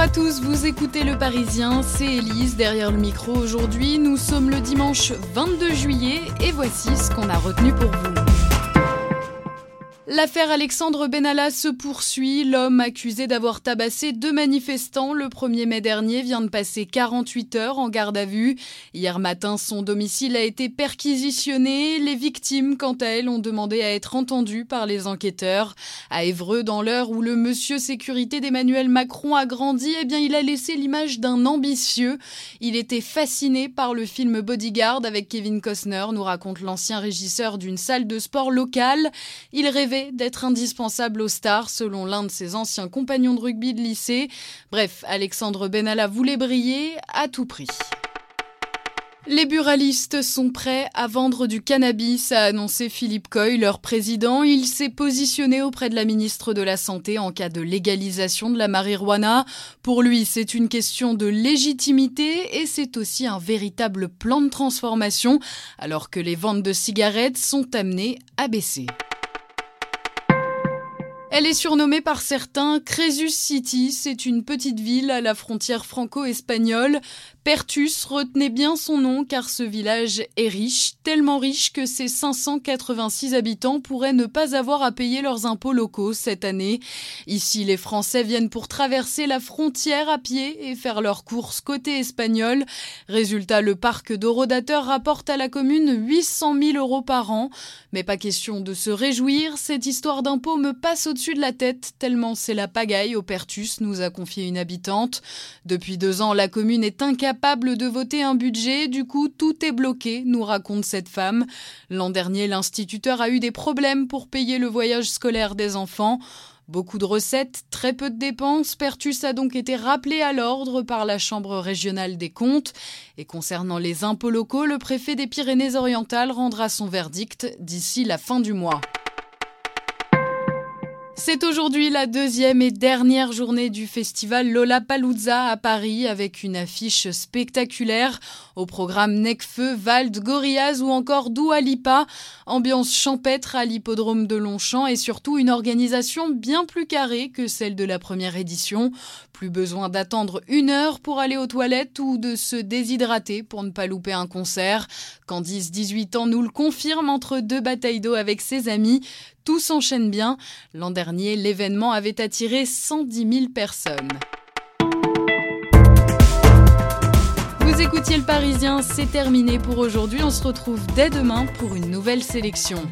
à tous, vous écoutez Le Parisien, c'est Élise derrière le micro aujourd'hui. Nous sommes le dimanche 22 juillet et voici ce qu'on a retenu pour vous. L'affaire Alexandre Benalla se poursuit. L'homme accusé d'avoir tabassé deux manifestants le 1er mai dernier vient de passer 48 heures en garde à vue. Hier matin, son domicile a été perquisitionné. Les victimes, quant à elles, ont demandé à être entendues par les enquêteurs. À Évreux, dans l'heure où le monsieur sécurité d'Emmanuel Macron a grandi, eh bien, il a laissé l'image d'un ambitieux. Il était fasciné par le film Bodyguard avec Kevin Costner, nous raconte l'ancien régisseur d'une salle de sport locale. Il rêvait d'être indispensable aux stars, selon l'un de ses anciens compagnons de rugby de lycée. Bref, Alexandre Benalla voulait briller à tout prix. Les buralistes sont prêts à vendre du cannabis, a annoncé Philippe Coy, leur président. Il s'est positionné auprès de la ministre de la Santé en cas de légalisation de la marijuana. Pour lui, c'est une question de légitimité et c'est aussi un véritable plan de transformation, alors que les ventes de cigarettes sont amenées à baisser. Elle est surnommée par certains Crésus City. C'est une petite ville à la frontière franco-espagnole. Pertus retenait bien son nom car ce village est riche, tellement riche que ses 586 habitants pourraient ne pas avoir à payer leurs impôts locaux cette année. Ici, les Français viennent pour traverser la frontière à pied et faire leurs courses côté espagnol. Résultat, le parc d'Orodateur rapporte à la commune 800 000 euros par an. Mais pas question de se réjouir, cette histoire d'impôts me passe au-dessus de la tête tellement c'est la pagaille au Pertus, nous a confié une habitante. Depuis deux ans, la commune est incapable capable de voter un budget, du coup tout est bloqué, nous raconte cette femme. L'an dernier, l'instituteur a eu des problèmes pour payer le voyage scolaire des enfants. Beaucoup de recettes, très peu de dépenses. Pertus a donc été rappelé à l'ordre par la Chambre régionale des comptes. Et concernant les impôts locaux, le préfet des Pyrénées-Orientales rendra son verdict d'ici la fin du mois. C'est aujourd'hui la deuxième et dernière journée du festival Lollapalooza à Paris avec une affiche spectaculaire au programme Necfeu, Vald, Gorillaz ou encore Dua Lipa. Ambiance champêtre à l'hippodrome de Longchamp et surtout une organisation bien plus carrée que celle de la première édition. Plus besoin d'attendre une heure pour aller aux toilettes ou de se déshydrater pour ne pas louper un concert. Candice, 18 ans, nous le confirme entre deux batailles d'eau avec ses amis. Tout s'enchaîne bien. L'an dernier, l'événement avait attiré 110 000 personnes. Vous écoutiez le Parisien, c'est terminé pour aujourd'hui. On se retrouve dès demain pour une nouvelle sélection.